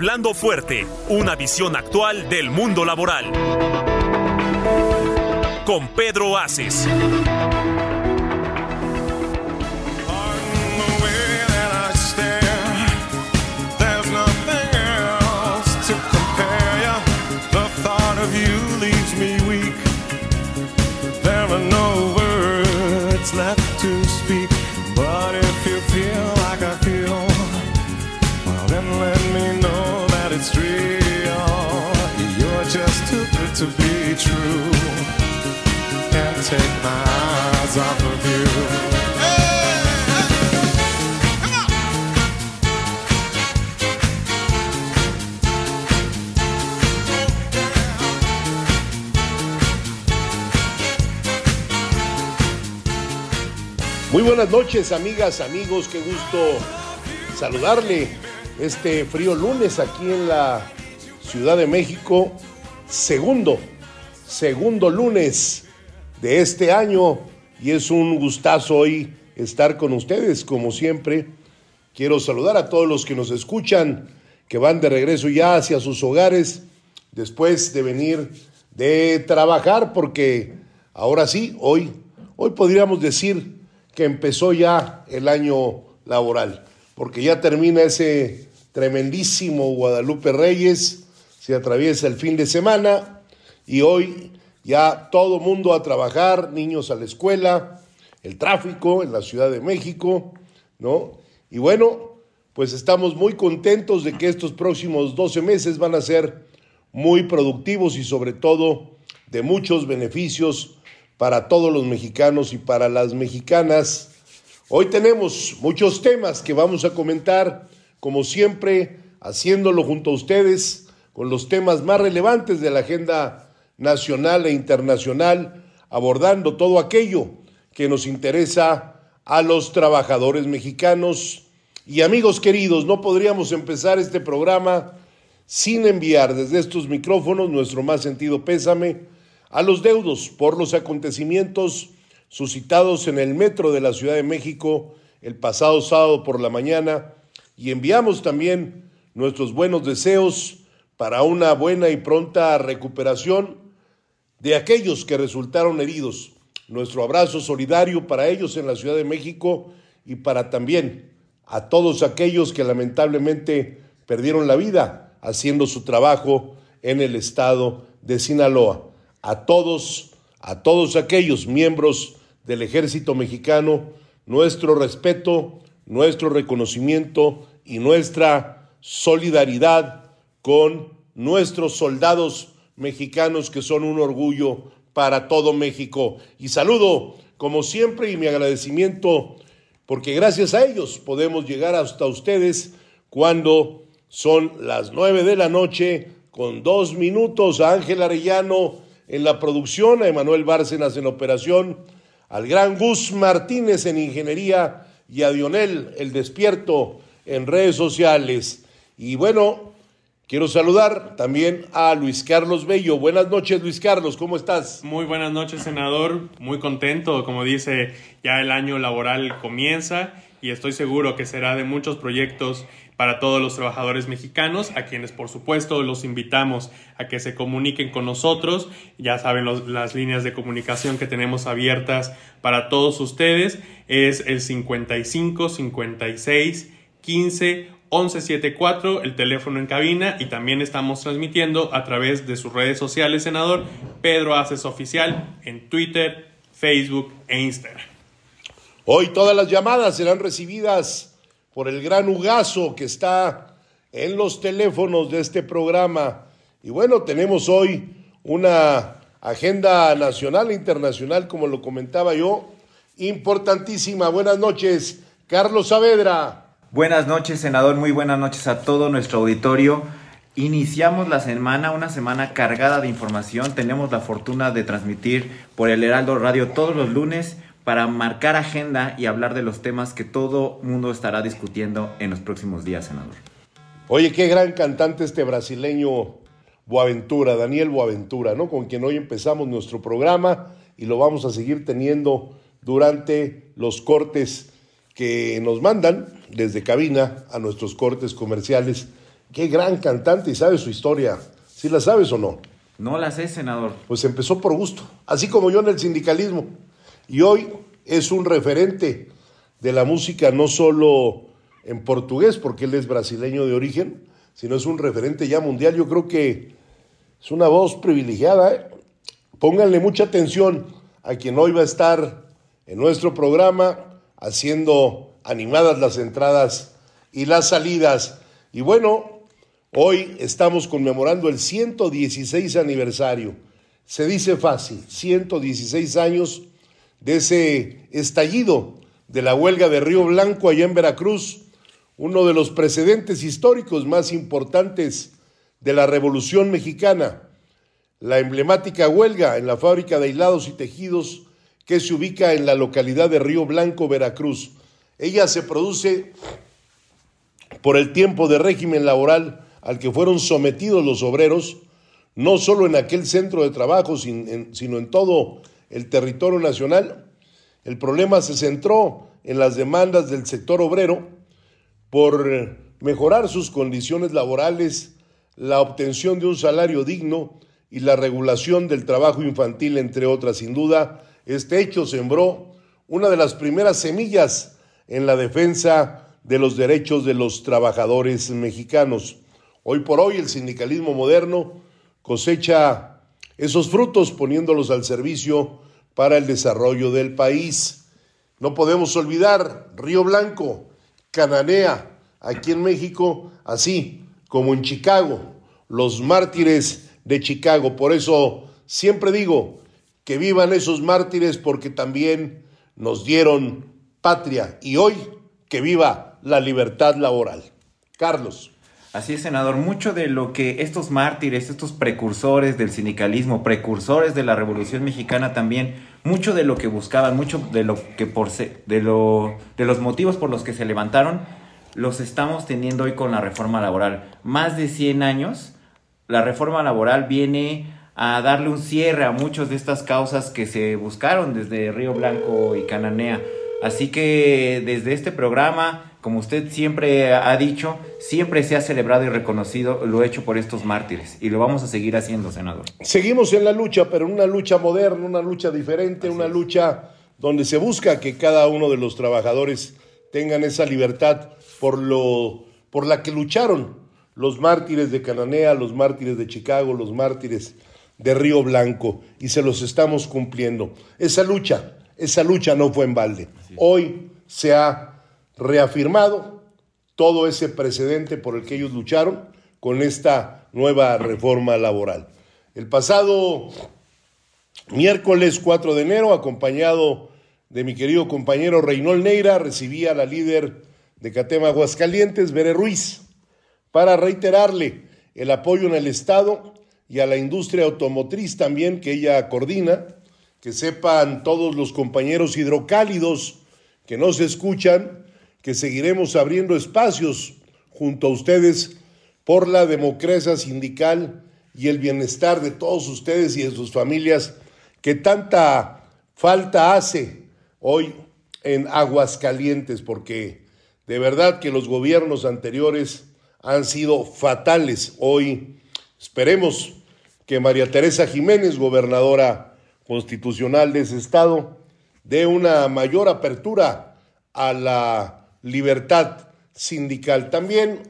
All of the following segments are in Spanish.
Hablando fuerte, una visión actual del mundo laboral. Con Pedro Aces. Muy buenas noches, amigas, amigos, qué gusto saludarle este frío lunes aquí en la Ciudad de México, segundo, segundo lunes de este año y es un gustazo hoy estar con ustedes, como siempre. Quiero saludar a todos los que nos escuchan, que van de regreso ya hacia sus hogares después de venir de trabajar, porque ahora sí, hoy, hoy podríamos decir que empezó ya el año laboral, porque ya termina ese tremendísimo Guadalupe Reyes, se atraviesa el fin de semana y hoy ya todo mundo a trabajar, niños a la escuela, el tráfico en la Ciudad de México, ¿no? Y bueno, pues estamos muy contentos de que estos próximos 12 meses van a ser muy productivos y sobre todo de muchos beneficios para todos los mexicanos y para las mexicanas. Hoy tenemos muchos temas que vamos a comentar, como siempre, haciéndolo junto a ustedes con los temas más relevantes de la agenda nacional e internacional, abordando todo aquello que nos interesa a los trabajadores mexicanos. Y amigos queridos, no podríamos empezar este programa sin enviar desde estos micrófonos nuestro más sentido pésame a los deudos por los acontecimientos suscitados en el metro de la Ciudad de México el pasado sábado por la mañana y enviamos también nuestros buenos deseos para una buena y pronta recuperación de aquellos que resultaron heridos. Nuestro abrazo solidario para ellos en la Ciudad de México y para también a todos aquellos que lamentablemente perdieron la vida haciendo su trabajo en el estado de Sinaloa a todos, a todos aquellos miembros del ejército mexicano, nuestro respeto, nuestro reconocimiento y nuestra solidaridad con nuestros soldados mexicanos que son un orgullo para todo México. Y saludo, como siempre, y mi agradecimiento, porque gracias a ellos podemos llegar hasta ustedes cuando son las nueve de la noche, con dos minutos a Ángel Arellano en la producción, a Emanuel Bárcenas en operación, al gran Gus Martínez en ingeniería y a Dionel el despierto en redes sociales. Y bueno, quiero saludar también a Luis Carlos Bello. Buenas noches, Luis Carlos, ¿cómo estás? Muy buenas noches, senador. Muy contento, como dice, ya el año laboral comienza y estoy seguro que será de muchos proyectos para todos los trabajadores mexicanos, a quienes por supuesto los invitamos a que se comuniquen con nosotros. Ya saben las líneas de comunicación que tenemos abiertas para todos ustedes. Es el 55 56 15 1174, el teléfono en cabina y también estamos transmitiendo a través de sus redes sociales, senador Pedro Aces Oficial en Twitter, Facebook e Instagram. Hoy todas las llamadas serán recibidas por el gran Ugazo que está en los teléfonos de este programa. Y bueno, tenemos hoy una agenda nacional e internacional, como lo comentaba yo, importantísima. Buenas noches, Carlos Saavedra. Buenas noches, senador. Muy buenas noches a todo nuestro auditorio. Iniciamos la semana, una semana cargada de información. Tenemos la fortuna de transmitir por el Heraldo Radio todos los lunes para marcar agenda y hablar de los temas que todo mundo estará discutiendo en los próximos días, senador. Oye, qué gran cantante este brasileño Boaventura, Daniel Boaventura, ¿no? Con quien hoy empezamos nuestro programa y lo vamos a seguir teniendo durante los cortes que nos mandan desde cabina a nuestros cortes comerciales. Qué gran cantante y sabe su historia. ¿Sí la sabes o no? No la sé, senador. Pues empezó por gusto, así como yo en el sindicalismo y hoy es un referente de la música no solo en portugués, porque él es brasileño de origen, sino es un referente ya mundial. Yo creo que es una voz privilegiada. ¿eh? Pónganle mucha atención a quien hoy va a estar en nuestro programa haciendo animadas las entradas y las salidas. Y bueno, hoy estamos conmemorando el 116 aniversario. Se dice fácil, 116 años de ese estallido de la huelga de Río Blanco allá en Veracruz, uno de los precedentes históricos más importantes de la Revolución Mexicana, la emblemática huelga en la fábrica de hilados y tejidos que se ubica en la localidad de Río Blanco, Veracruz. Ella se produce por el tiempo de régimen laboral al que fueron sometidos los obreros, no solo en aquel centro de trabajo, sino en todo el territorio nacional. El problema se centró en las demandas del sector obrero por mejorar sus condiciones laborales, la obtención de un salario digno y la regulación del trabajo infantil, entre otras. Sin duda, este hecho sembró una de las primeras semillas en la defensa de los derechos de los trabajadores mexicanos. Hoy por hoy el sindicalismo moderno cosecha esos frutos poniéndolos al servicio para el desarrollo del país. No podemos olvidar Río Blanco, Cananea, aquí en México, así como en Chicago, los mártires de Chicago. Por eso siempre digo que vivan esos mártires porque también nos dieron patria y hoy que viva la libertad laboral. Carlos. Así es, senador. Mucho de lo que estos mártires, estos precursores del sindicalismo, precursores de la Revolución Mexicana también, mucho de lo que buscaban, mucho de lo que por de lo de los motivos por los que se levantaron, los estamos teniendo hoy con la reforma laboral. Más de 100 años, la reforma laboral viene a darle un cierre a muchas de estas causas que se buscaron desde Río Blanco y Cananea. Así que desde este programa como usted siempre ha dicho, siempre se ha celebrado y reconocido lo hecho por estos mártires y lo vamos a seguir haciendo, senador. Seguimos en la lucha, pero una lucha moderna, una lucha diferente, una lucha donde se busca que cada uno de los trabajadores tengan esa libertad por lo por la que lucharon los mártires de Cananea, los mártires de Chicago, los mártires de Río Blanco y se los estamos cumpliendo. Esa lucha, esa lucha no fue en balde. Hoy se ha reafirmado todo ese precedente por el que ellos lucharon con esta nueva reforma laboral. El pasado miércoles 4 de enero, acompañado de mi querido compañero Reynold Neira, recibí a la líder de Catema Aguascalientes, Bere Ruiz, para reiterarle el apoyo en el Estado y a la industria automotriz también que ella coordina, que sepan todos los compañeros hidrocálidos que no se escuchan, que seguiremos abriendo espacios junto a ustedes por la democracia sindical y el bienestar de todos ustedes y de sus familias que tanta falta hace hoy en Aguascalientes, porque de verdad que los gobiernos anteriores han sido fatales. Hoy esperemos que María Teresa Jiménez, gobernadora constitucional de ese estado, dé una mayor apertura a la libertad sindical. También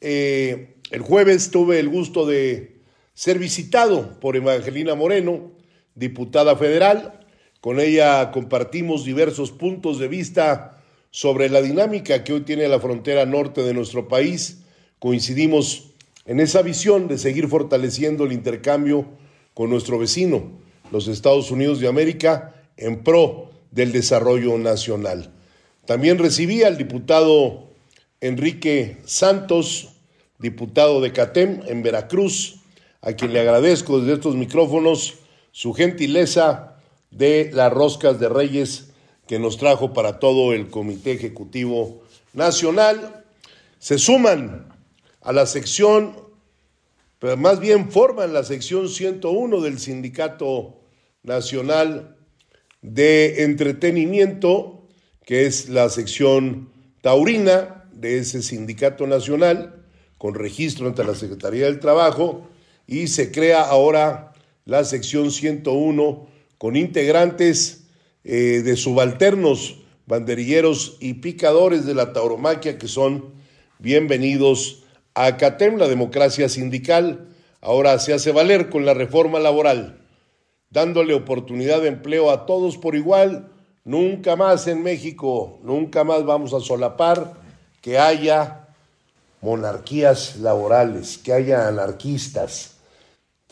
eh, el jueves tuve el gusto de ser visitado por Evangelina Moreno, diputada federal. Con ella compartimos diversos puntos de vista sobre la dinámica que hoy tiene la frontera norte de nuestro país. Coincidimos en esa visión de seguir fortaleciendo el intercambio con nuestro vecino, los Estados Unidos de América, en pro del Desarrollo Nacional. También recibí al diputado Enrique Santos, diputado de CATEM en Veracruz, a quien le agradezco desde estos micrófonos su gentileza de las roscas de Reyes que nos trajo para todo el Comité Ejecutivo Nacional. Se suman a la sección, pero más bien forman la sección 101 del Sindicato Nacional de Entretenimiento, que es la sección taurina de ese Sindicato Nacional, con registro ante la Secretaría del Trabajo, y se crea ahora la sección 101 con integrantes eh, de subalternos, banderilleros y picadores de la tauromaquia que son bienvenidos a CATEM, la democracia sindical. Ahora se hace valer con la reforma laboral, dándole oportunidad de empleo a todos por igual. Nunca más en México, nunca más vamos a solapar que haya monarquías laborales, que haya anarquistas,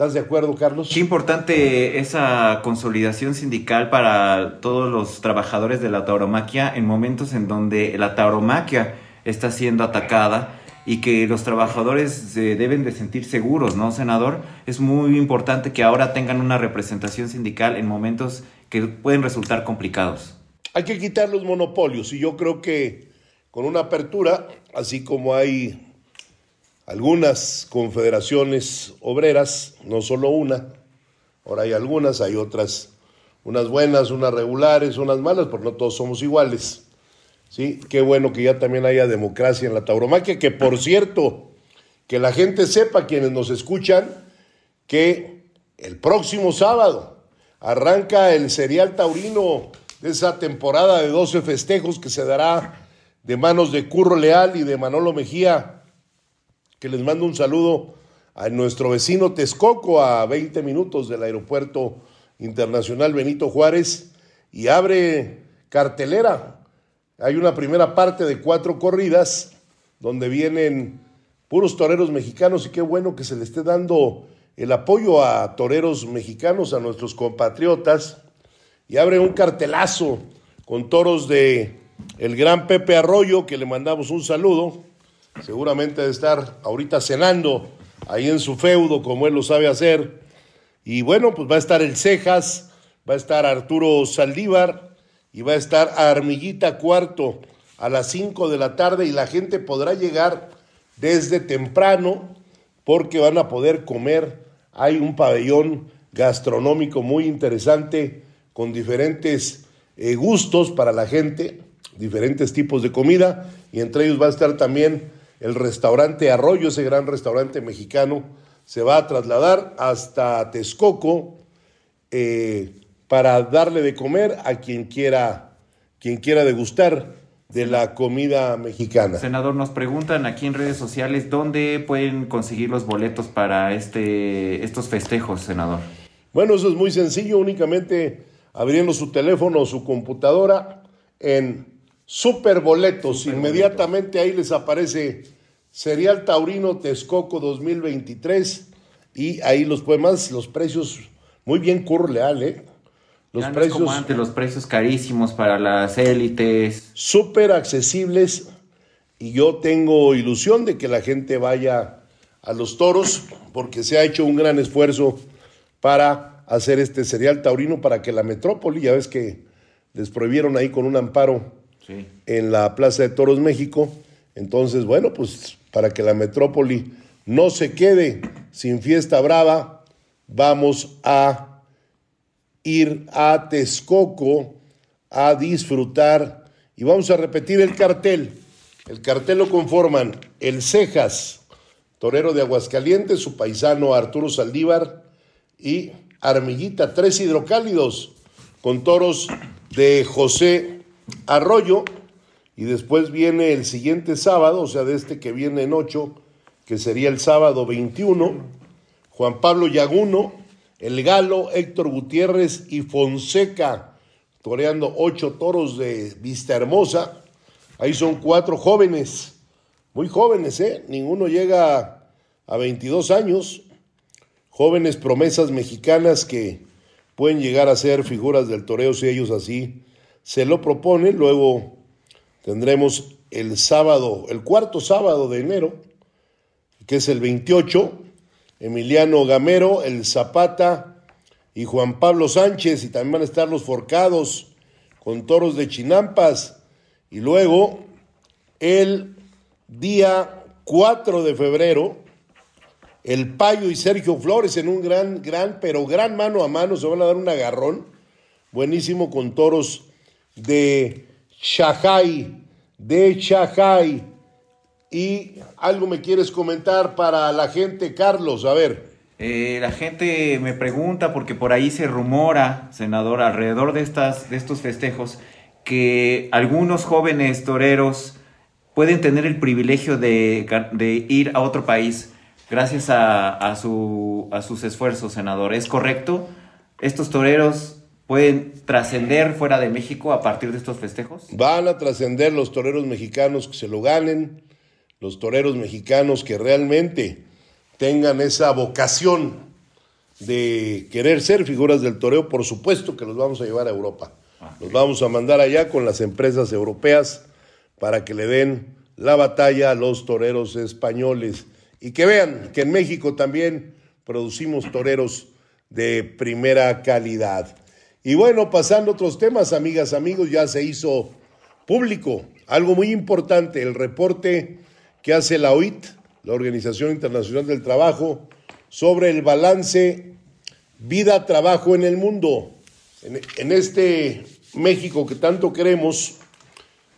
¿Estás de acuerdo, Carlos? Qué importante esa consolidación sindical para todos los trabajadores de la tauromaquia en momentos en donde la tauromaquia está siendo atacada y que los trabajadores se deben de sentir seguros, ¿no, senador? Es muy importante que ahora tengan una representación sindical en momentos que pueden resultar complicados. Hay que quitar los monopolios y yo creo que con una apertura, así como hay algunas confederaciones obreras, no solo una, ahora hay algunas, hay otras, unas buenas, unas regulares, unas malas, pero no todos somos iguales. ¿Sí? Qué bueno que ya también haya democracia en la tauromaquia, que por cierto, que la gente sepa, quienes nos escuchan, que el próximo sábado arranca el serial taurino de esa temporada de 12 festejos que se dará de manos de Curro Leal y de Manolo Mejía que les mando un saludo a nuestro vecino Texcoco, a 20 minutos del Aeropuerto Internacional Benito Juárez, y abre cartelera. Hay una primera parte de cuatro corridas donde vienen puros toreros mexicanos y qué bueno que se le esté dando el apoyo a toreros mexicanos, a nuestros compatriotas, y abre un cartelazo con toros de el gran Pepe Arroyo, que le mandamos un saludo, seguramente de estar ahorita cenando ahí en su feudo, como él lo sabe hacer. Y bueno, pues va a estar el Cejas, va a estar Arturo Saldívar y va a estar Armillita Cuarto a las 5 de la tarde y la gente podrá llegar desde temprano porque van a poder comer. Hay un pabellón gastronómico muy interesante con diferentes eh, gustos para la gente, diferentes tipos de comida y entre ellos va a estar también el restaurante Arroyo, ese gran restaurante mexicano, se va a trasladar hasta Texcoco eh, para darle de comer a quien quiera, quien quiera degustar de la comida mexicana. Senador, nos preguntan aquí en redes sociales dónde pueden conseguir los boletos para este, estos festejos, senador. Bueno, eso es muy sencillo, únicamente abriendo su teléfono o su computadora en Superboletos. Inmediatamente ahí les aparece Serial Taurino Texcoco 2023 y ahí los poemas, los precios muy bien curleal, ¿eh? Los precios como antes, los precios carísimos para las élites. Súper accesibles y yo tengo ilusión de que la gente vaya a los toros porque se ha hecho un gran esfuerzo para hacer este serial taurino para que la metrópoli, ya ves que les prohibieron ahí con un amparo en la Plaza de Toros México. Entonces, bueno, pues para que la metrópoli no se quede sin fiesta brava, vamos a ir a Texcoco a disfrutar y vamos a repetir el cartel. El cartel lo conforman el Cejas, torero de Aguascalientes, su paisano Arturo Saldívar y Armillita, tres hidrocálidos con toros de José Arroyo, y después viene el siguiente sábado, o sea, de este que viene en 8, que sería el sábado 21, Juan Pablo Yaguno, El Galo, Héctor Gutiérrez y Fonseca, toreando ocho toros de Vista Hermosa. Ahí son cuatro jóvenes, muy jóvenes, ¿eh? Ninguno llega a 22 años. Jóvenes promesas mexicanas que pueden llegar a ser figuras del toreo si ellos así se lo propone, luego tendremos el sábado, el cuarto sábado de enero, que es el 28, Emiliano Gamero, el Zapata y Juan Pablo Sánchez, y también van a estar los Forcados con toros de Chinampas, y luego el día 4 de febrero, el Payo y Sergio Flores en un gran, gran, pero gran mano a mano, se van a dar un agarrón buenísimo con toros de Shanghai, de Shanghai. Y algo me quieres comentar para la gente, Carlos, a ver. Eh, la gente me pregunta, porque por ahí se rumora, senador, alrededor de, estas, de estos festejos, que algunos jóvenes toreros pueden tener el privilegio de, de ir a otro país gracias a, a, su, a sus esfuerzos, senador. ¿Es correcto? ¿Estos toreros pueden trascender fuera de México a partir de estos festejos? Van a trascender los toreros mexicanos que se lo ganen, los toreros mexicanos que realmente tengan esa vocación de querer ser figuras del toreo, por supuesto que los vamos a llevar a Europa. Los vamos a mandar allá con las empresas europeas para que le den la batalla a los toreros españoles y que vean que en México también producimos toreros de primera calidad. Y bueno, pasando a otros temas, amigas, amigos, ya se hizo público algo muy importante, el reporte que hace la OIT, la Organización Internacional del Trabajo, sobre el balance vida-trabajo en el mundo. En, en, este México que tanto queremos,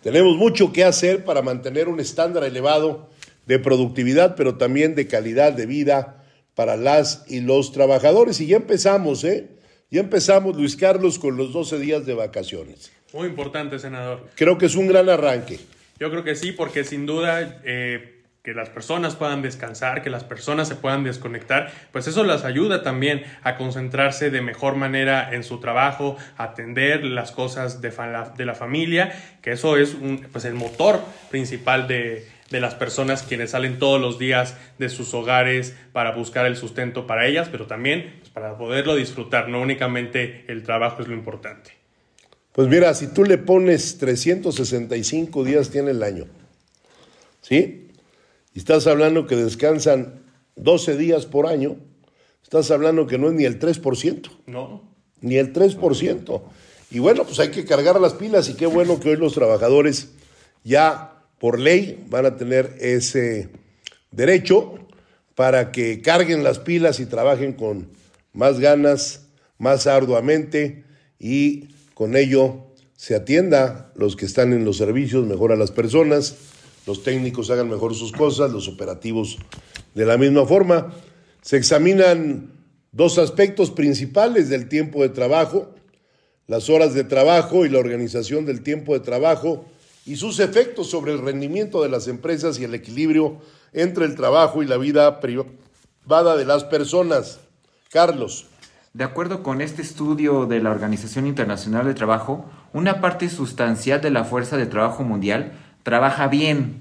tenemos mucho que hacer para mantener un estándar elevado de productividad, pero también de calidad de vida para las y los trabajadores. Y ya empezamos, ¿eh? Ya empezamos, Luis Carlos, con los 12 días de vacaciones. Muy importante, senador. Creo que es un gran arranque. Yo creo que sí, porque sin duda eh, que las personas puedan descansar, que las personas se puedan desconectar, pues eso las ayuda también a concentrarse de mejor manera en su trabajo, atender las cosas de, de la familia, que eso es un, pues el motor principal de, de las personas quienes salen todos los días de sus hogares para buscar el sustento para ellas, pero también pues, para poderlo disfrutar, no únicamente el trabajo es lo importante. Pues mira, si tú le pones 365 días tiene el año, ¿sí? Y estás hablando que descansan 12 días por año, estás hablando que no es ni el 3%. No. Ni el 3%. Y bueno, pues hay que cargar las pilas y qué bueno que hoy los trabajadores ya por ley van a tener ese derecho para que carguen las pilas y trabajen con más ganas, más arduamente y con ello se atienda los que están en los servicios mejor a las personas, los técnicos hagan mejor sus cosas, los operativos de la misma forma. Se examinan dos aspectos principales del tiempo de trabajo, las horas de trabajo y la organización del tiempo de trabajo y sus efectos sobre el rendimiento de las empresas y el equilibrio entre el trabajo y la vida privada de las personas. Carlos. De acuerdo con este estudio de la Organización Internacional de Trabajo, una parte sustancial de la fuerza de trabajo mundial trabaja bien,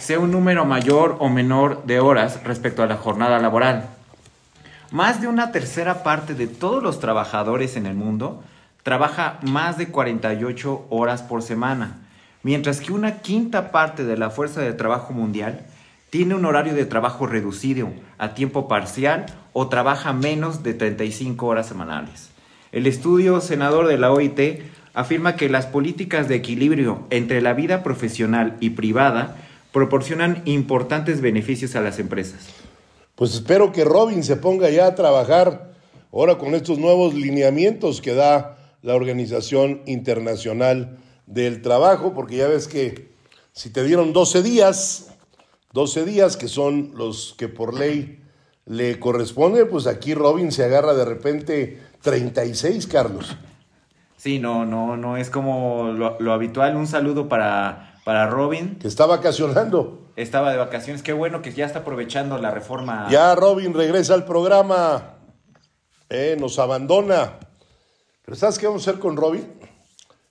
sea un número mayor o menor de horas respecto a la jornada laboral. Más de una tercera parte de todos los trabajadores en el mundo trabaja más de 48 horas por semana, mientras que una quinta parte de la fuerza de trabajo mundial tiene un horario de trabajo reducido a tiempo parcial o trabaja menos de 35 horas semanales. El estudio senador de la OIT afirma que las políticas de equilibrio entre la vida profesional y privada proporcionan importantes beneficios a las empresas. Pues espero que Robin se ponga ya a trabajar ahora con estos nuevos lineamientos que da la Organización Internacional del trabajo, porque ya ves que si te dieron 12 días, 12 días que son los que por ley le corresponde, pues aquí Robin se agarra de repente 36, Carlos. Sí, no, no, no es como lo, lo habitual. Un saludo para, para Robin. Que está vacacionando. Estaba de vacaciones. Qué bueno que ya está aprovechando la reforma. Ya Robin regresa al programa. Eh, nos abandona. Pero ¿sabes qué vamos a hacer con Robin?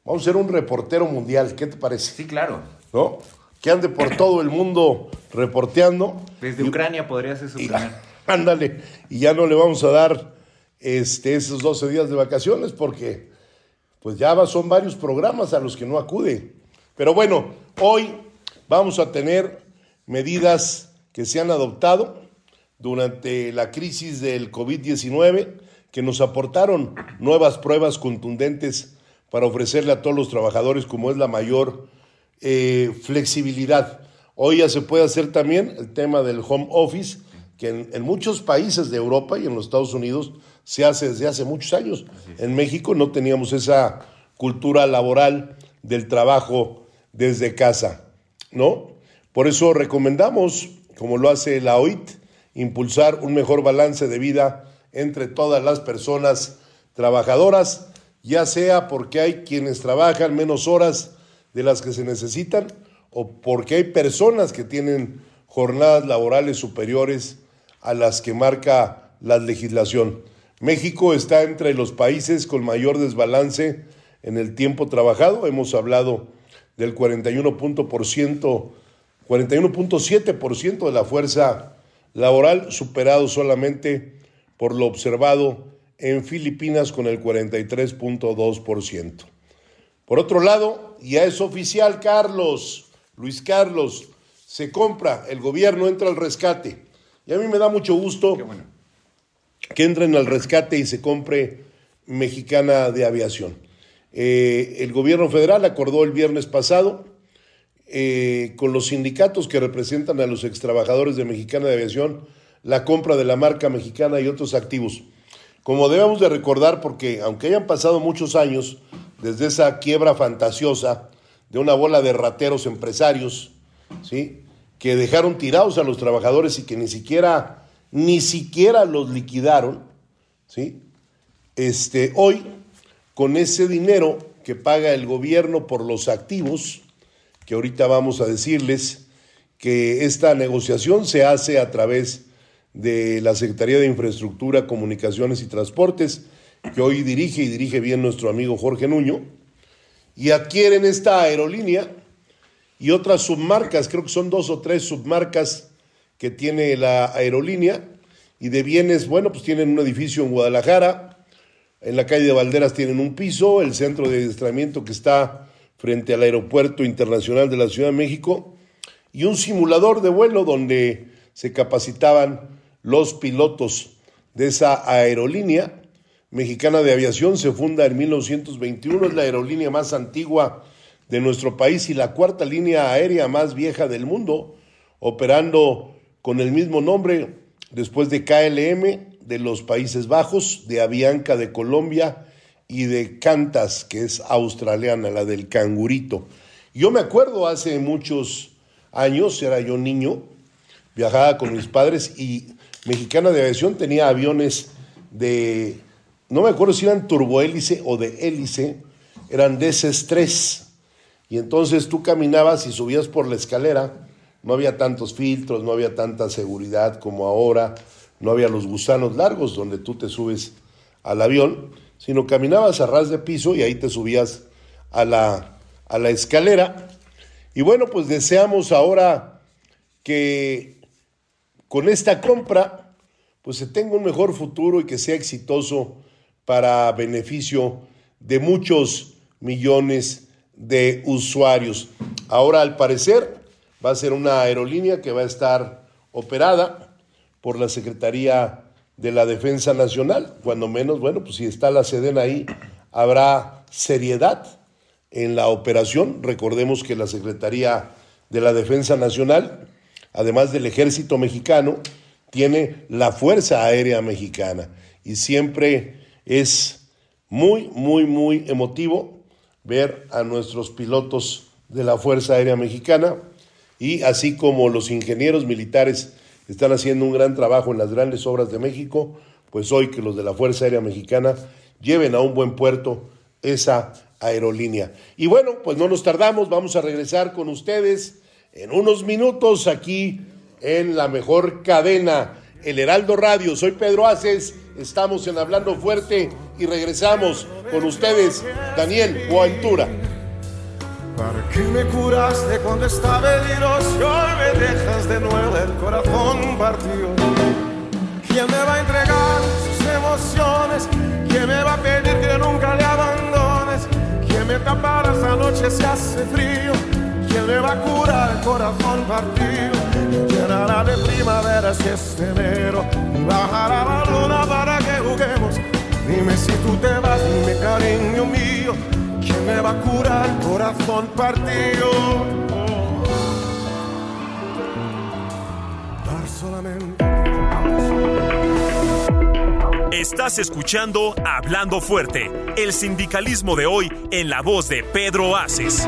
Vamos a ser un reportero mundial, ¿qué te parece? Sí, claro. ¿No? Que ande por todo el mundo reporteando. Desde y, Ucrania podría ser su y, primer. Ándale, y ya no le vamos a dar este, esos 12 días de vacaciones porque pues ya son varios programas a los que no acude. Pero bueno, hoy vamos a tener medidas que se han adoptado durante la crisis del COVID-19 que nos aportaron nuevas pruebas contundentes para ofrecerle a todos los trabajadores como es la mayor eh, flexibilidad. Hoy ya se puede hacer también el tema del home office, que en, muchos países de Europa y en los Estados Unidos se hace desde hace muchos años. En México no teníamos esa cultura laboral del trabajo desde casa, ¿no? Por eso recomendamos, como lo hace la OIT, impulsar un mejor balance de vida entre todas las personas trabajadoras, ya sea porque hay quienes trabajan menos horas de las que se necesitan o porque hay personas que tienen jornadas laborales superiores a las que marca la legislación. México está entre los países con mayor desbalance en el tiempo trabajado. Hemos hablado del 41.7% de la fuerza laboral, superado solamente por lo observado en Filipinas con el 43.2%. Por otro lado, ya es oficial, Carlos, Luis Carlos, se compra, el gobierno entra al rescate. Y a mí me da mucho gusto que entren al rescate y se compre Mexicana de Aviación. Eh, el gobierno federal acordó el viernes pasado eh, con los sindicatos que representan a los extrabajadores de Mexicana de Aviación la compra de la marca mexicana y otros activos. Como debemos de recordar, porque aunque hayan pasado muchos años desde esa quiebra fantasiosa de una bola de rateros empresarios, ¿sí? Que dejaron tirados a los trabajadores y que ni siquiera, ni siquiera los liquidaron, ¿sí? este, hoy con ese dinero que paga el gobierno por los activos, que ahorita vamos a decirles que esta negociación se hace a través de la Secretaría de Infraestructura, Comunicaciones y Transportes, que hoy dirige y dirige bien nuestro amigo Jorge Nuño, y adquieren esta aerolínea y otras submarcas, creo que son dos o tres submarcas que tiene la aerolínea, y de bienes, bueno, pues tienen un edificio en Guadalajara, en la calle de Valderas tienen un piso, el centro de adiestramiento que está frente al Aeropuerto Internacional de la Ciudad de México y un simulador de vuelo donde se capacitaban los pilotos de esa aerolínea mexicana de aviación. Se funda en 1921, es la aerolínea más antigua de nuestro país y la cuarta línea aérea más vieja del mundo, operando con el mismo nombre después de KLM de los Países Bajos, de Avianca de Colombia y de Cantas, que es australiana, la del cangurito. Yo me acuerdo hace muchos años, era yo niño, viajaba con mis padres y Mexicana de Aviación tenía aviones de, no me acuerdo si eran turbohélice o de hélice, eran de ese 3 Y entonces tú caminabas y subías por la escalera, no había tantos filtros, no había tanta seguridad como ahora no había los gusanos largos donde tú te subes al avión, sino caminabas a ras de piso y ahí te subías a la, a la escalera. Y bueno, pues deseamos ahora que con esta compra, pues se tenga un mejor futuro y que sea exitoso para beneficio de muchos millones de usuarios. Ahora, al parecer, va a ser una aerolínea que va a estar operada por la Secretaría de la Defensa Nacional. Cuando menos, bueno, pues si está la Sedena ahí, habrá seriedad en la operación. Recordemos que la Secretaría de la Defensa Nacional, además del Ejército Mexicano, tiene la Fuerza Aérea Mexicana y siempre es muy, muy, muy emotivo ver a nuestros pilotos de la Fuerza Aérea Mexicana y así como los ingenieros militares están haciendo un gran trabajo en las grandes obras de México, pues hoy que los de la Fuerza Aérea Mexicana lleven a un buen puerto esa aerolínea. Y bueno, pues no nos tardamos, vamos a regresar con ustedes en unos minutos aquí en la mejor cadena, el Heraldo Radio. Soy Pedro Aces, estamos en Hablando Fuerte y regresamos con ustedes, Daniel Boaventura. ¿Para qué me curaste cuando estaba herido y me dejas de nuevo el corazón partido? ¿Quién me va a entregar sus emociones? ¿Quién me va a pedir que nunca le abandones? que me tapara esta noche se hace frío. ¿Quién me va a curar el corazón partido? ¿Quién llenará de primavera si es enero? Y bajará la luna para que juguemos. Dime si tú te vas, dime cariño mío. ¿Quién me va a curar el corazón partido? Dar solamente. Estás escuchando Hablando Fuerte, el sindicalismo de hoy en la voz de Pedro Aces.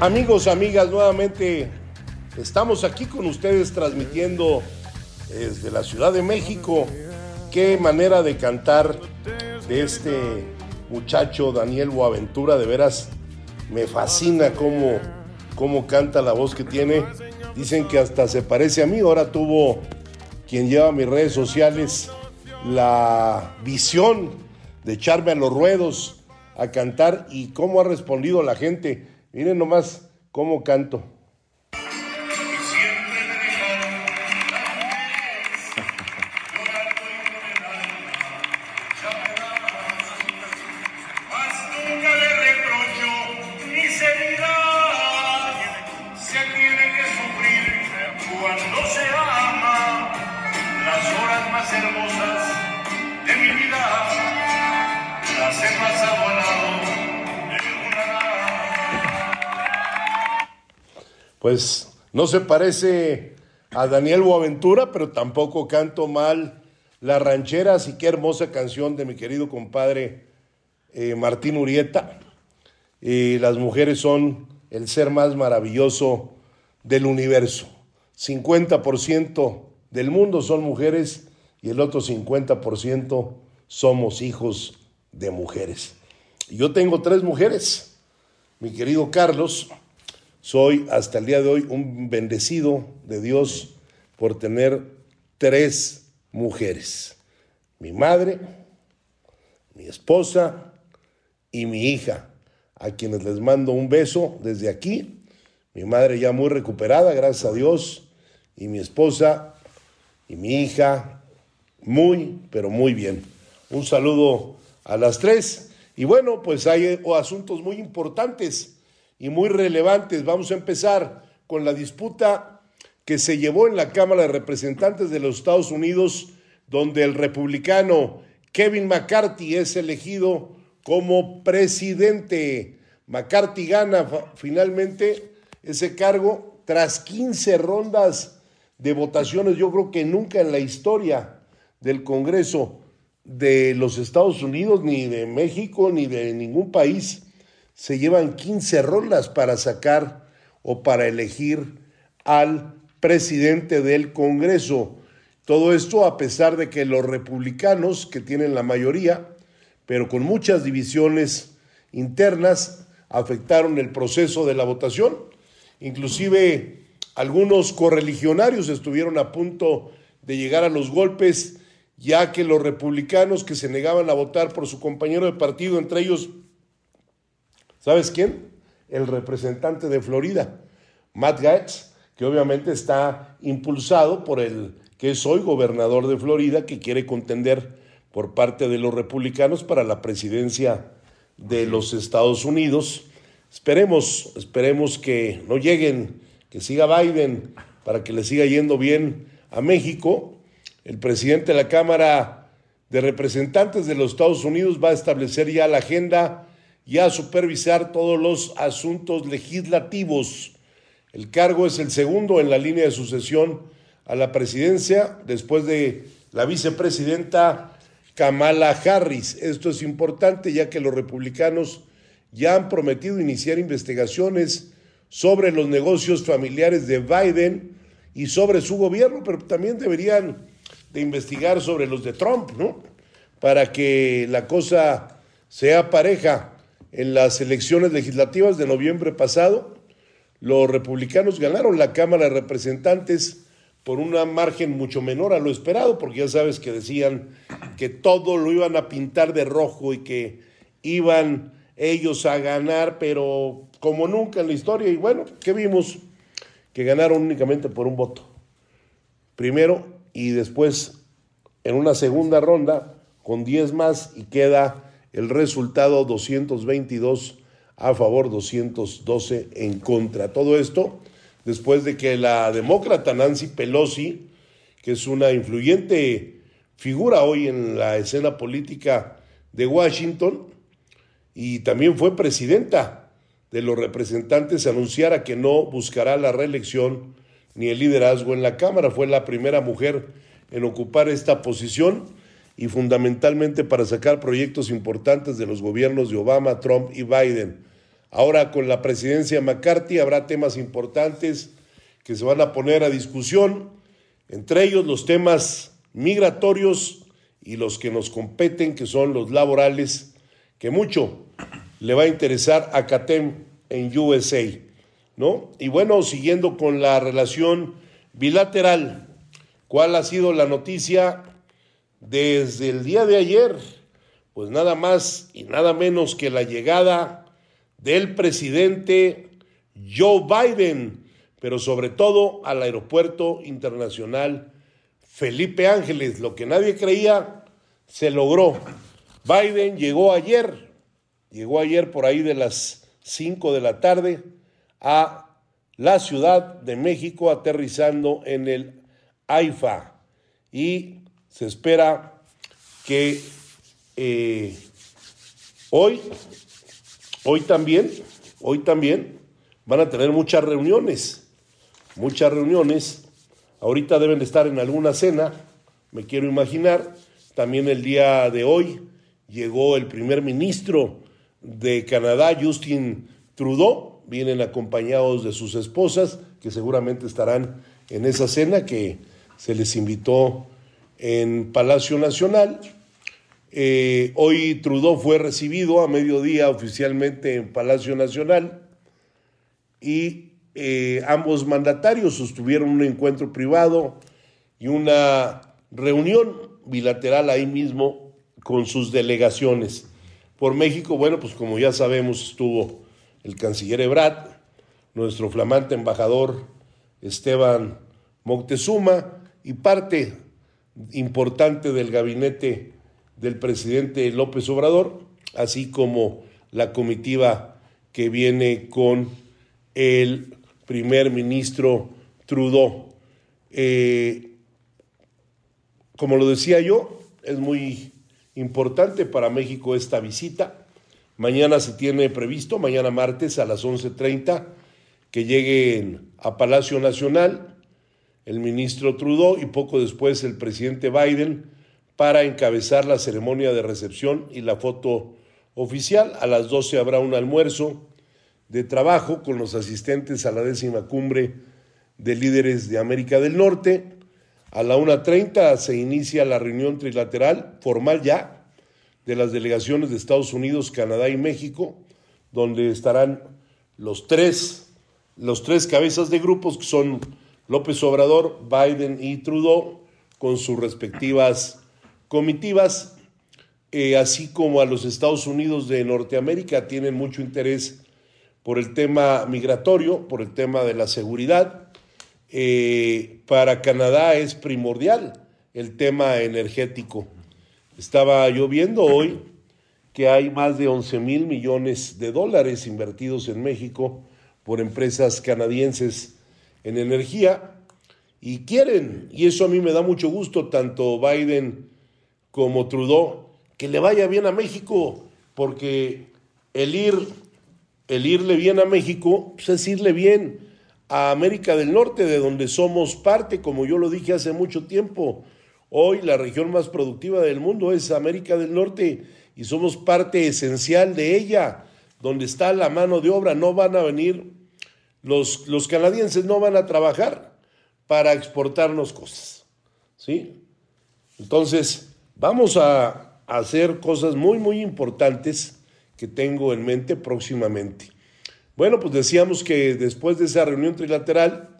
Amigos, amigas, nuevamente estamos aquí con ustedes transmitiendo desde la Ciudad de México. Qué manera de cantar de este muchacho Daniel Boaventura, de veras me fascina cómo, cómo canta la voz que tiene. Dicen que hasta se parece a mí. Ahora tuvo quien lleva mis redes sociales la visión de echarme a los ruedos a cantar y cómo ha respondido la gente. Miren nomás cómo canto. Pues no se parece a Daniel Boaventura, pero tampoco canto mal las rancheras y qué hermosa canción de mi querido compadre eh, Martín Urieta. Y las mujeres son el ser más maravilloso del universo. 50% del mundo son mujeres y el otro 50% somos hijos de mujeres. Yo tengo tres mujeres. Mi querido Carlos, soy hasta el día de hoy un bendecido de Dios por tener tres mujeres. Mi madre, mi esposa y mi hija, a quienes les mando un beso desde aquí. Mi madre ya muy recuperada, gracias a Dios, y mi esposa y mi hija muy, pero muy bien. Un saludo a las tres. Y bueno, pues hay asuntos muy importantes y muy relevantes. Vamos a empezar con la disputa que se llevó en la Cámara de Representantes de los Estados Unidos, donde el republicano Kevin McCarthy es elegido como presidente. McCarthy gana finalmente ese cargo tras 15 rondas de votaciones. Yo creo que nunca en la historia del Congreso de los Estados Unidos, ni de México, ni de ningún país, se llevan 15 rondas para sacar o para elegir al presidente del Congreso. Todo esto a pesar de que los republicanos, que tienen la mayoría, pero con muchas divisiones internas, afectaron el proceso de la votación. Inclusive algunos correligionarios estuvieron a punto de llegar a los golpes, ya que los republicanos que se negaban a votar por su compañero de partido, entre ellos, ¿sabes quién? El representante de Florida, Matt Gaetz, que obviamente está impulsado por el que es hoy gobernador de Florida, que quiere contender por parte de los republicanos para la presidencia de los Estados Unidos. Esperemos, esperemos que no lleguen, que siga Biden para que le siga yendo bien a México. El presidente de la Cámara de Representantes de los Estados Unidos va a establecer ya la agenda y a supervisar todos los asuntos legislativos. El cargo es el segundo en la línea de sucesión a la presidencia después de la vicepresidenta Kamala Harris. Esto es importante ya que los republicanos ya han prometido iniciar investigaciones sobre los negocios familiares de Biden y sobre su gobierno, pero también deberían de investigar sobre los de Trump, ¿no? Para que la cosa sea pareja. En las elecciones legislativas de noviembre pasado, los republicanos ganaron la Cámara de Representantes por una margen mucho menor a lo esperado, porque ya sabes que decían que todo lo iban a pintar de rojo y que iban ellos a ganar, pero como nunca en la historia. Y bueno, ¿qué vimos? Que ganaron únicamente por un voto. Primero y después en una segunda ronda con 10 más y queda el resultado 222 a favor, 212 en contra. Todo esto después de que la demócrata Nancy Pelosi, que es una influyente figura hoy en la escena política de Washington, y también fue presidenta de los representantes, anunciara que no buscará la reelección ni el liderazgo en la Cámara. Fue la primera mujer en ocupar esta posición y fundamentalmente para sacar proyectos importantes de los gobiernos de Obama, Trump y Biden. Ahora con la presidencia McCarthy habrá temas importantes que se van a poner a discusión, entre ellos los temas migratorios y los que nos competen, que son los laborales, que mucho le va a interesar a CATEM en USA, ¿no? Y bueno, siguiendo con la relación bilateral, ¿cuál ha sido la noticia desde el día de ayer? Pues nada más y nada menos que la llegada del presidente Joe Biden, pero sobre todo al aeropuerto internacional Felipe Ángeles. Lo que nadie creía se logró. Biden llegó ayer, llegó ayer por ahí de las 5 de la tarde a la Ciudad de México aterrizando en el AIFA y se espera que eh, hoy, hoy también, hoy también van a tener muchas reuniones, muchas reuniones. Ahorita deben estar en alguna cena, me quiero imaginar. También el día de hoy llegó el primer ministro de Canadá, Justin Trudeau, vienen acompañados de sus esposas, que seguramente estarán en esa cena que se les invitó en Palacio Nacional. Eh, hoy Trudeau fue recibido a mediodía oficialmente en Palacio Nacional y eh, ambos mandatarios sostuvieron un encuentro privado y una reunión bilateral ahí mismo con sus delegaciones. Por México, bueno, pues como ya sabemos, estuvo el canciller Ebrard, nuestro flamante embajador Esteban Moctezuma y parte importante del gabinete del presidente López Obrador, así como la comitiva que viene con el primer ministro Trudeau. Eh, como lo decía yo, es muy Importante para México esta visita. Mañana se tiene previsto, mañana martes a las 11.30, que lleguen a Palacio Nacional el ministro Trudeau y poco después el presidente Biden para encabezar la ceremonia de recepción y la foto oficial. A las 12 habrá un almuerzo de trabajo con los asistentes a la décima cumbre de líderes de América del Norte. A la 1.30 se inicia la reunión trilateral formal ya de las delegaciones de Estados Unidos, Canadá y México, donde estarán los tres, los tres cabezas de grupos que son López Obrador, Biden y Trudeau, con sus respectivas comitivas, eh, así como a los Estados Unidos de Norteamérica tienen mucho interés por el tema migratorio, por el tema de la seguridad eh, para Canadá es primordial el tema energético. Estaba yo viendo hoy que hay más de 11 mil millones de dólares invertidos en México por empresas canadienses en energía y quieren, y eso a mí me da mucho gusto, tanto Biden como Trudeau, que le vaya bien a México, porque el ir, el irle bien a México pues es irle bien a América del Norte, de donde somos parte, como yo lo dije hace mucho tiempo. Hoy la región más productiva del mundo es América del Norte y somos parte esencial de ella, donde está la mano de obra. No van a venir, los, los canadienses no van a trabajar para exportarnos cosas. ¿Sí? Entonces, vamos a hacer cosas muy, muy importantes que tengo en mente próximamente. Bueno, pues decíamos que después de esa reunión trilateral,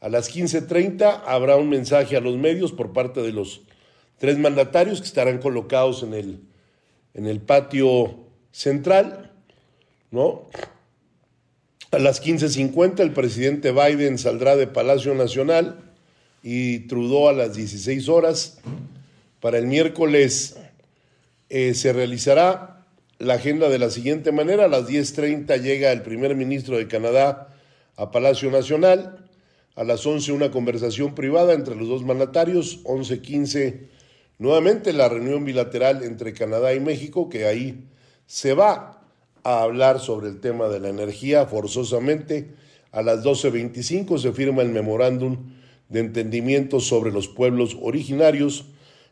a las 15.30 habrá un mensaje a los medios por parte de los tres mandatarios que estarán colocados en el, en el patio central, ¿no? A las 15.50 el presidente Biden saldrá de Palacio Nacional y Trudeau a las 16 horas. Para el miércoles eh, se realizará la agenda de la siguiente manera. A las 10.30 llega el primer ministro de Canadá a Palacio Nacional. A las 11 una conversación privada entre los dos mandatarios. 11.15 nuevamente la reunión bilateral entre Canadá y México, que ahí se va a hablar sobre el tema de la energía forzosamente. A las 12.25 se firma el memorándum de entendimiento sobre los pueblos originarios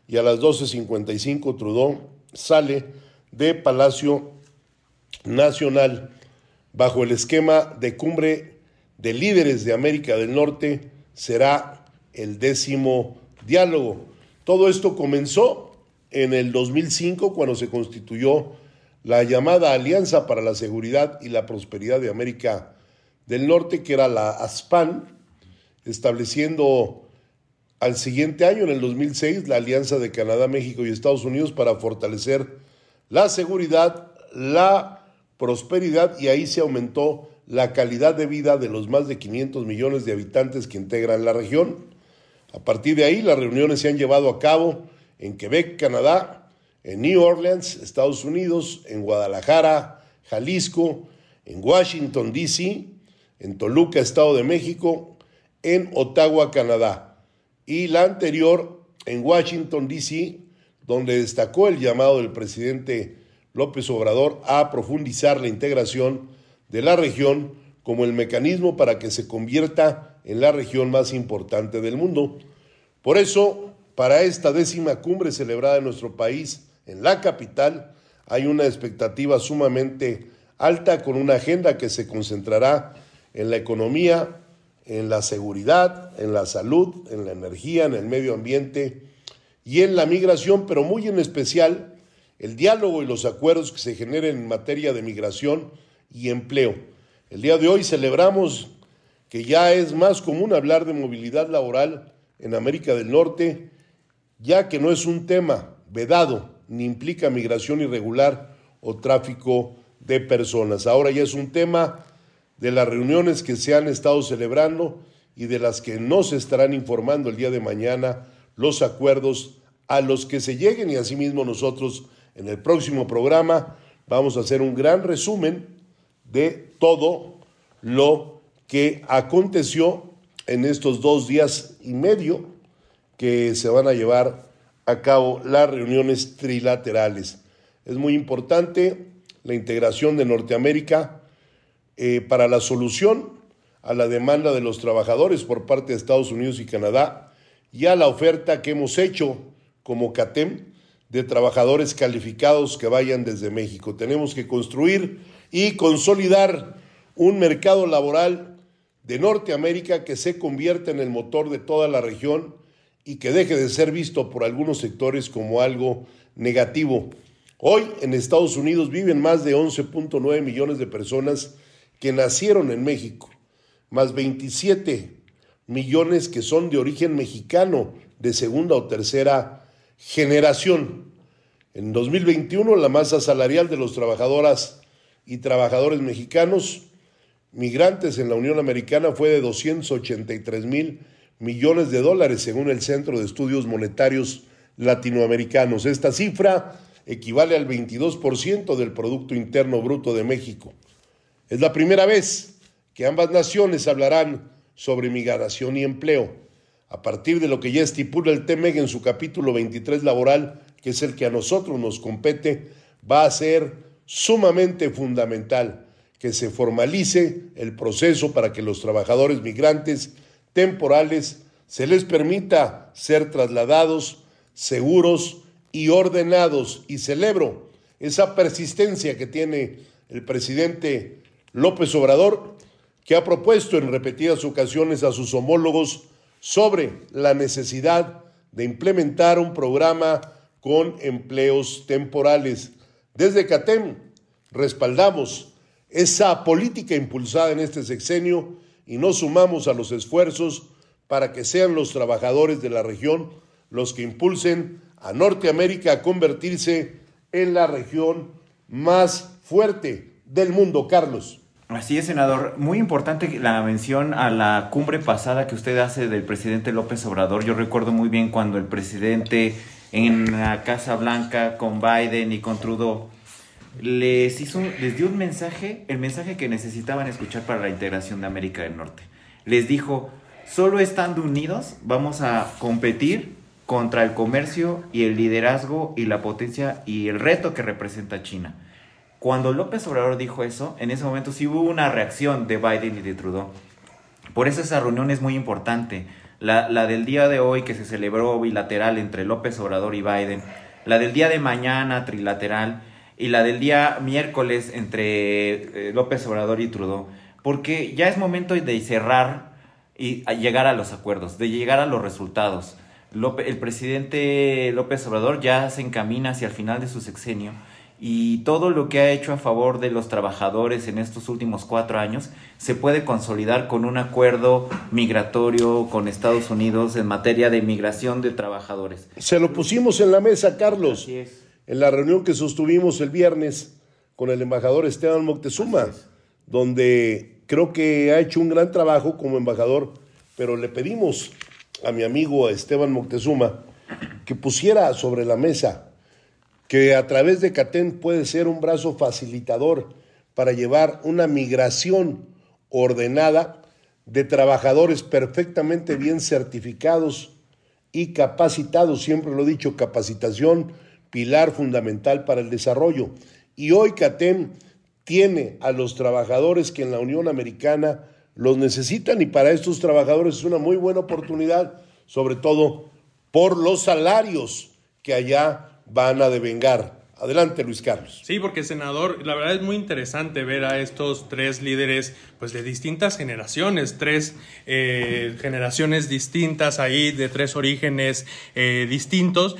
y a las 12.55 Trudeau sale de Palacio Nacional bajo el esquema de cumbre de líderes de América del Norte será el décimo diálogo. Todo esto comenzó en el 2005 cuando se constituyó la llamada Alianza para la Seguridad y la Prosperidad de América del Norte, que era la ASPAN, estableciendo al siguiente año, en el 2006, la Alianza de Canadá, México y Estados Unidos para fortalecer la seguridad, la prosperidad y ahí se aumentó la calidad de vida de los más de 500 millones de habitantes que integran la región. A partir de ahí, las reuniones se han llevado a cabo en Quebec, Canadá, en New Orleans, Estados Unidos, en Guadalajara, Jalisco, en Washington, D.C., en Toluca, Estado de México, en Ottawa, Canadá, y la anterior en Washington, D.C., donde destacó el llamado del presidente López Obrador a profundizar la integración de la región como el mecanismo para que se convierta en la región más importante del mundo. Por eso, para esta décima cumbre celebrada en nuestro país, en la capital, hay una expectativa sumamente alta con una agenda que se concentrará en la economía, en la seguridad, en la salud, en la energía, en el medio ambiente y en la migración, pero muy en especial el diálogo y los acuerdos que se generen en materia de migración y empleo. El día de hoy celebramos que ya es más común hablar de movilidad laboral en América del Norte, ya que no es un tema vedado ni implica migración irregular o tráfico de personas. Ahora ya es un tema de las reuniones que se han estado celebrando y de las que no se estarán informando el día de mañana los acuerdos a los que se lleguen y asimismo nosotros en el próximo programa vamos a hacer un gran resumen de todo lo que aconteció en estos dos días y medio que se van a llevar a cabo las reuniones trilaterales. Es muy importante la integración de Norteamérica eh, para la solución a la demanda de los trabajadores por parte de Estados Unidos y Canadá y a la oferta que hemos hecho como CATEM de trabajadores calificados que vayan desde México. Tenemos que construir y consolidar un mercado laboral de Norteamérica que se convierta en el motor de toda la región y que deje de ser visto por algunos sectores como algo negativo. Hoy en Estados Unidos viven más de 11.9 millones de personas que nacieron en México, más 27 millones que son de origen mexicano de segunda o tercera generación. En 2021 la masa salarial de los trabajadoras y trabajadores mexicanos migrantes en la Unión Americana fue de 283 mil millones de dólares, según el Centro de Estudios Monetarios Latinoamericanos. Esta cifra equivale al 22% del Producto Interno Bruto de México. Es la primera vez que ambas naciones hablarán sobre migración y empleo, a partir de lo que ya estipula el TEMEG en su capítulo 23 laboral, que es el que a nosotros nos compete, va a ser sumamente fundamental que se formalice el proceso para que los trabajadores migrantes temporales se les permita ser trasladados seguros y ordenados. Y celebro esa persistencia que tiene el presidente López Obrador, que ha propuesto en repetidas ocasiones a sus homólogos sobre la necesidad de implementar un programa con empleos temporales. Desde CATEM respaldamos esa política impulsada en este sexenio y nos sumamos a los esfuerzos para que sean los trabajadores de la región los que impulsen a Norteamérica a convertirse en la región más fuerte del mundo, Carlos. Así es, senador. Muy importante la mención a la cumbre pasada que usted hace del presidente López Obrador. Yo recuerdo muy bien cuando el presidente en la Casa Blanca con Biden y con Trudeau les hizo, les dio un mensaje, el mensaje que necesitaban escuchar para la integración de América del Norte. Les dijo, solo estando unidos vamos a competir contra el comercio y el liderazgo y la potencia y el reto que representa China. Cuando López Obrador dijo eso, en ese momento sí hubo una reacción de Biden y de Trudeau. Por eso esa reunión es muy importante. La, la del día de hoy que se celebró bilateral entre López Obrador y Biden, la del día de mañana trilateral, y la del día miércoles entre eh, López Obrador y Trudeau, porque ya es momento de cerrar y llegar a los acuerdos, de llegar a los resultados. el presidente López Obrador ya se encamina hacia el final de su sexenio y todo lo que ha hecho a favor de los trabajadores en estos últimos cuatro años se puede consolidar con un acuerdo migratorio con Estados Unidos en materia de migración de trabajadores. Se lo pusimos en la mesa, Carlos. Así es en la reunión que sostuvimos el viernes con el embajador Esteban Moctezuma, donde creo que ha hecho un gran trabajo como embajador, pero le pedimos a mi amigo Esteban Moctezuma que pusiera sobre la mesa que a través de CATEN puede ser un brazo facilitador para llevar una migración ordenada de trabajadores perfectamente bien certificados y capacitados, siempre lo he dicho, capacitación pilar fundamental para el desarrollo. Y hoy CATEM tiene a los trabajadores que en la Unión Americana los necesitan y para estos trabajadores es una muy buena oportunidad, sobre todo por los salarios que allá van a devengar. Adelante, Luis Carlos. Sí, porque senador, la verdad es muy interesante ver a estos tres líderes, pues de distintas generaciones, tres eh, generaciones distintas ahí, de tres orígenes eh, distintos,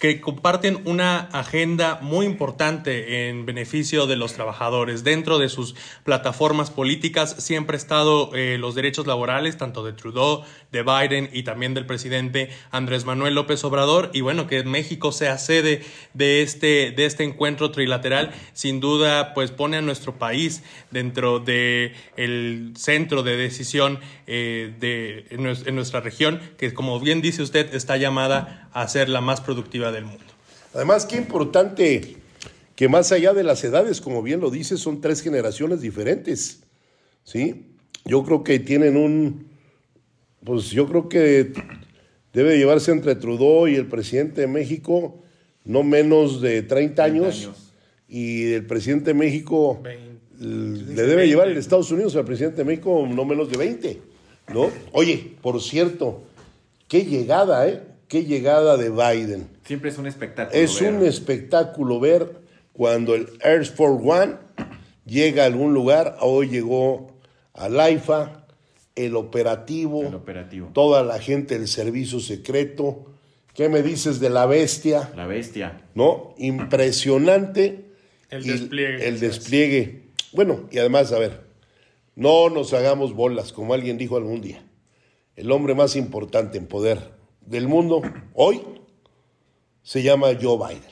que comparten una agenda muy importante en beneficio de los trabajadores. Dentro de sus plataformas políticas siempre ha estado eh, los derechos laborales, tanto de Trudeau, de Biden y también del presidente Andrés Manuel López Obrador. Y bueno, que México sea sede de este, de este encuentro trilateral, sin duda, pues pone a nuestro país dentro del el centro de decisión eh, de, en nuestra región, que como bien dice usted, está llamada a ser la más productiva del mundo. Además, qué importante que más allá de las edades, como bien lo dice, son tres generaciones diferentes. ¿sí? Yo creo que tienen un, pues yo creo que debe llevarse entre Trudeau y el presidente de México no menos de 30 años, y el presidente de México le debe llevar el Estados Unidos al presidente de México no menos de 20, ¿no? Oye, por cierto, qué llegada, ¿eh? qué llegada de Biden. Siempre es un espectáculo. Es un espectáculo ver cuando el Air Force One llega a algún lugar. Hoy llegó a Laifa, el operativo, el operativo, toda la gente del servicio secreto. ¿Qué me dices de la bestia? La bestia. ¿No? Impresionante. El despliegue. El despliegue. Bueno, y además, a ver, no nos hagamos bolas, como alguien dijo algún día. El hombre más importante en poder del mundo hoy se llama Joe Biden.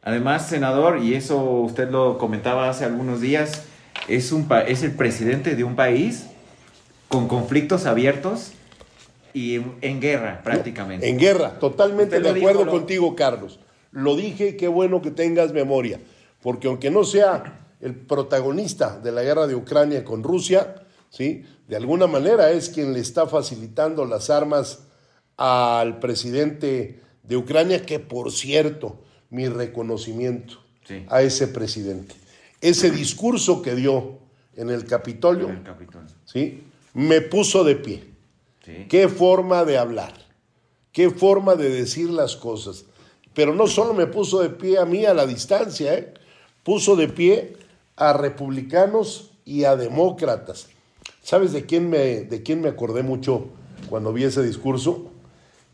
Además, senador, y eso usted lo comentaba hace algunos días, es, un es el presidente de un país con conflictos abiertos y en, en guerra prácticamente. En guerra, totalmente Usted de acuerdo dijo, lo- contigo, Carlos. Lo dije, qué bueno que tengas memoria, porque aunque no sea el protagonista de la guerra de Ucrania con Rusia, ¿sí? de alguna manera es quien le está facilitando las armas al presidente de Ucrania, que por cierto, mi reconocimiento Sí. a ese presidente. Ese discurso que dio en el Capitolio, En el Capitolio. ¿sí? me puso de pie. Sí. Qué forma de hablar, qué forma de decir las cosas. Pero no solo me puso de pie a mí a la distancia, ¿eh? puso de pie a republicanos y a demócratas. ¿Sabes de quién me, de quién me acordé mucho cuando vi ese discurso?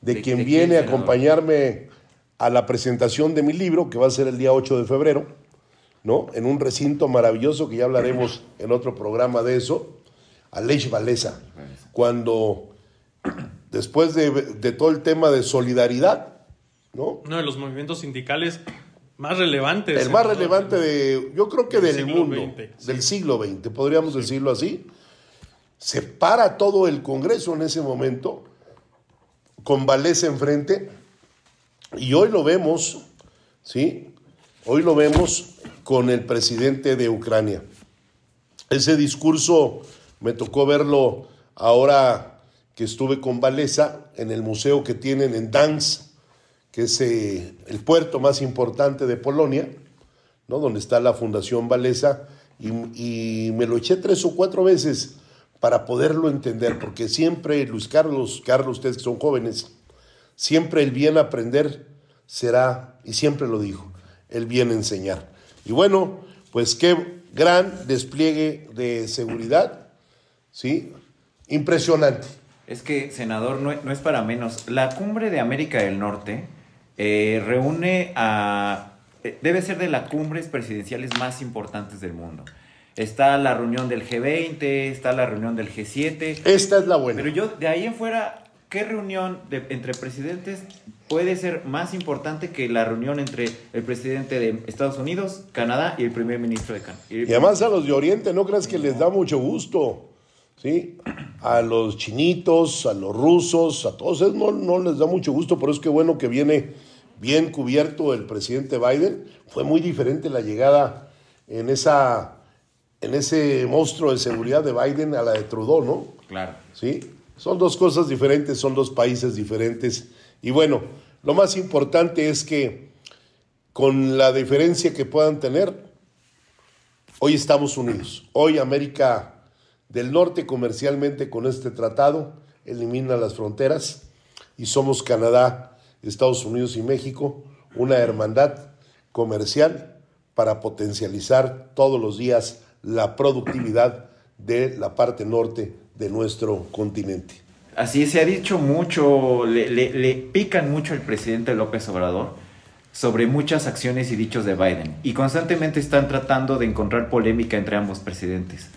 De, ¿De- quien de viene quién, a acompañarme a la presentación de mi libro, que va a ser el día 8 de febrero, ¿no? En un recinto maravilloso que ya hablaremos en otro programa de eso, Aleix Valesa, cuando después de, de todo el tema de solidaridad, ¿no? Uno de los movimientos sindicales más relevantes. El más relevante de, yo creo que Del del mundo, sí. del siglo XX, podríamos decirlo así. Se para todo el Congreso en ese momento, con Valesa enfrente, y hoy lo vemos, ¿sí? Hoy lo vemos con el presidente de Ucrania. Ese discurso me tocó verlo ahora que estuve con Valesa en el museo que tienen en Danz, que es eh, el puerto más importante de Polonia, ¿no? donde está la Fundación Valesa, y me lo eché tres o cuatro veces para poderlo entender, porque siempre, Luis Carlos, Carlos, ustedes que son jóvenes, siempre el bien aprender será, y siempre lo dijo, el bien enseñar. Y bueno, pues qué gran despliegue de seguridad, ¿sí? Impresionante. Es que, senador, no, no es para menos. La cumbre de América del Norte eh, reúne a... eh, Debe ser de las cumbres presidenciales más importantes del mundo. Está la reunión del G20, está la reunión del G7. Esta es la buena. Pero yo, de ahí en fuera, ¿qué reunión de- entre presidentes puede ser más importante que la reunión entre el presidente de Estados Unidos, Canadá y el primer ministro de Canadá? Y además a los de Oriente no creas que les da mucho gusto, ¿sí? A los chinitos, a los rusos, a todos esos no, no les da mucho gusto, pero es que bueno que viene bien cubierto el presidente Biden. Fue muy diferente la llegada en, esa, en ese monstruo de seguridad de Biden a la de Trudeau, ¿no? Claro. ¿sí? Son dos cosas diferentes, son dos países diferentes. Y bueno, lo más importante es que con la diferencia que puedan tener, hoy estamos unidos. Hoy América del Norte comercialmente con este tratado elimina las fronteras y somos Canadá, Estados Unidos y México, una hermandad comercial para potencializar todos los días la productividad de la parte norte de nuestro continente. Así se ha dicho mucho, le, pican mucho al presidente López Obrador sobre muchas acciones y dichos de Biden. Y constantemente están tratando de encontrar polémica entre ambos presidentes.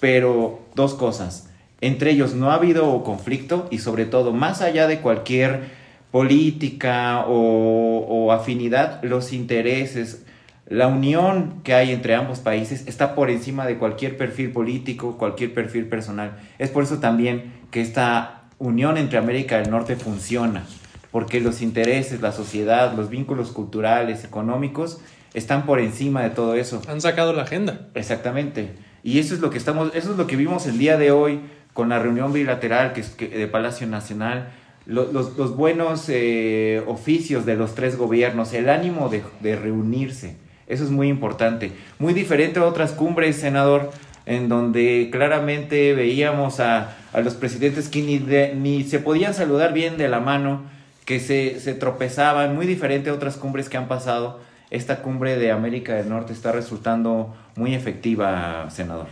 Pero dos cosas. Entre ellos no ha habido conflicto y sobre todo, más allá de cualquier política o afinidad, los intereses, la unión que hay entre ambos países está por encima de cualquier perfil político, cualquier perfil personal. Es por eso también que esta unión entre América del Norte funciona, porque los intereses, la sociedad, los vínculos culturales, económicos, están por encima de todo eso. Han sacado la agenda. Exactamente. Y eso es lo que estamos, eso es lo que vimos el día de hoy con la reunión bilateral que, es- que- de Palacio Nacional, lo- los, los buenos eh, oficios de los tres gobiernos, el ánimo de, de reunirse. Eso es muy importante. Muy diferente a otras cumbres, senador, en donde claramente veíamos a, a los presidentes que ni, ni se podían saludar bien de la mano, que se, se tropezaban, muy diferente a otras cumbres que han pasado. Esta cumbre de América del Norte está resultando muy efectiva, senador.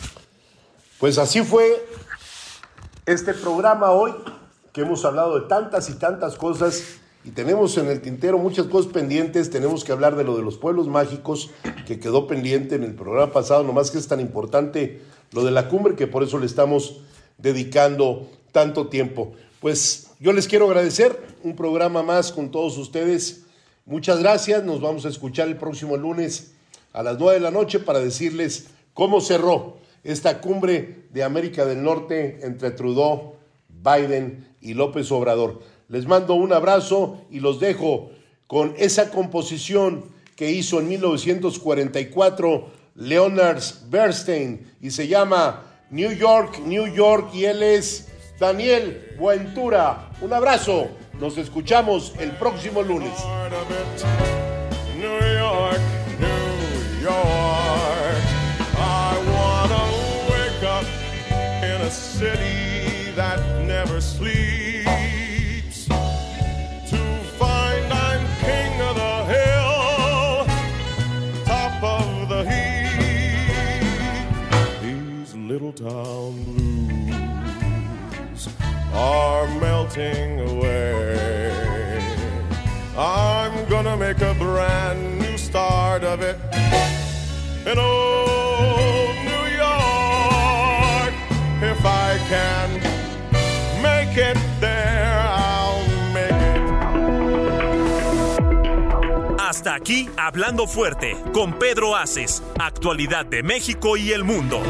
Pues así fue este programa hoy, que hemos hablado de tantas y tantas cosas y tenemos en el tintero muchas cosas pendientes. Tenemos que hablar de lo de los pueblos mágicos, que quedó pendiente en el programa pasado, nomás que es tan importante lo de la cumbre que por eso le estamos dedicando tanto tiempo. Pues yo les quiero agradecer un programa más con todos ustedes. Muchas gracias. Nos vamos a escuchar el próximo lunes a las 9 de la noche para decirles cómo cerró esta cumbre de América del Norte entre Trudeau, Biden y López Obrador. Les mando un abrazo y los dejo con esa composición que hizo en 1944 Leonard Bernstein y se llama New York, New York y él es Daniel Buentura. Un abrazo, nos escuchamos el próximo lunes. Aquí Hablando Fuerte con Pedro Aces, actualidad de México y el mundo.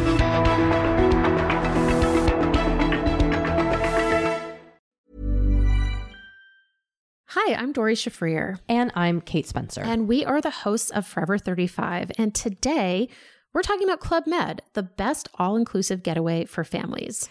Hi, I'm Dory Shafrir. And I'm Kate Spencer. And we are the hosts of Forever 35. And today we're talking about Club Med, the best all inclusive getaway for families.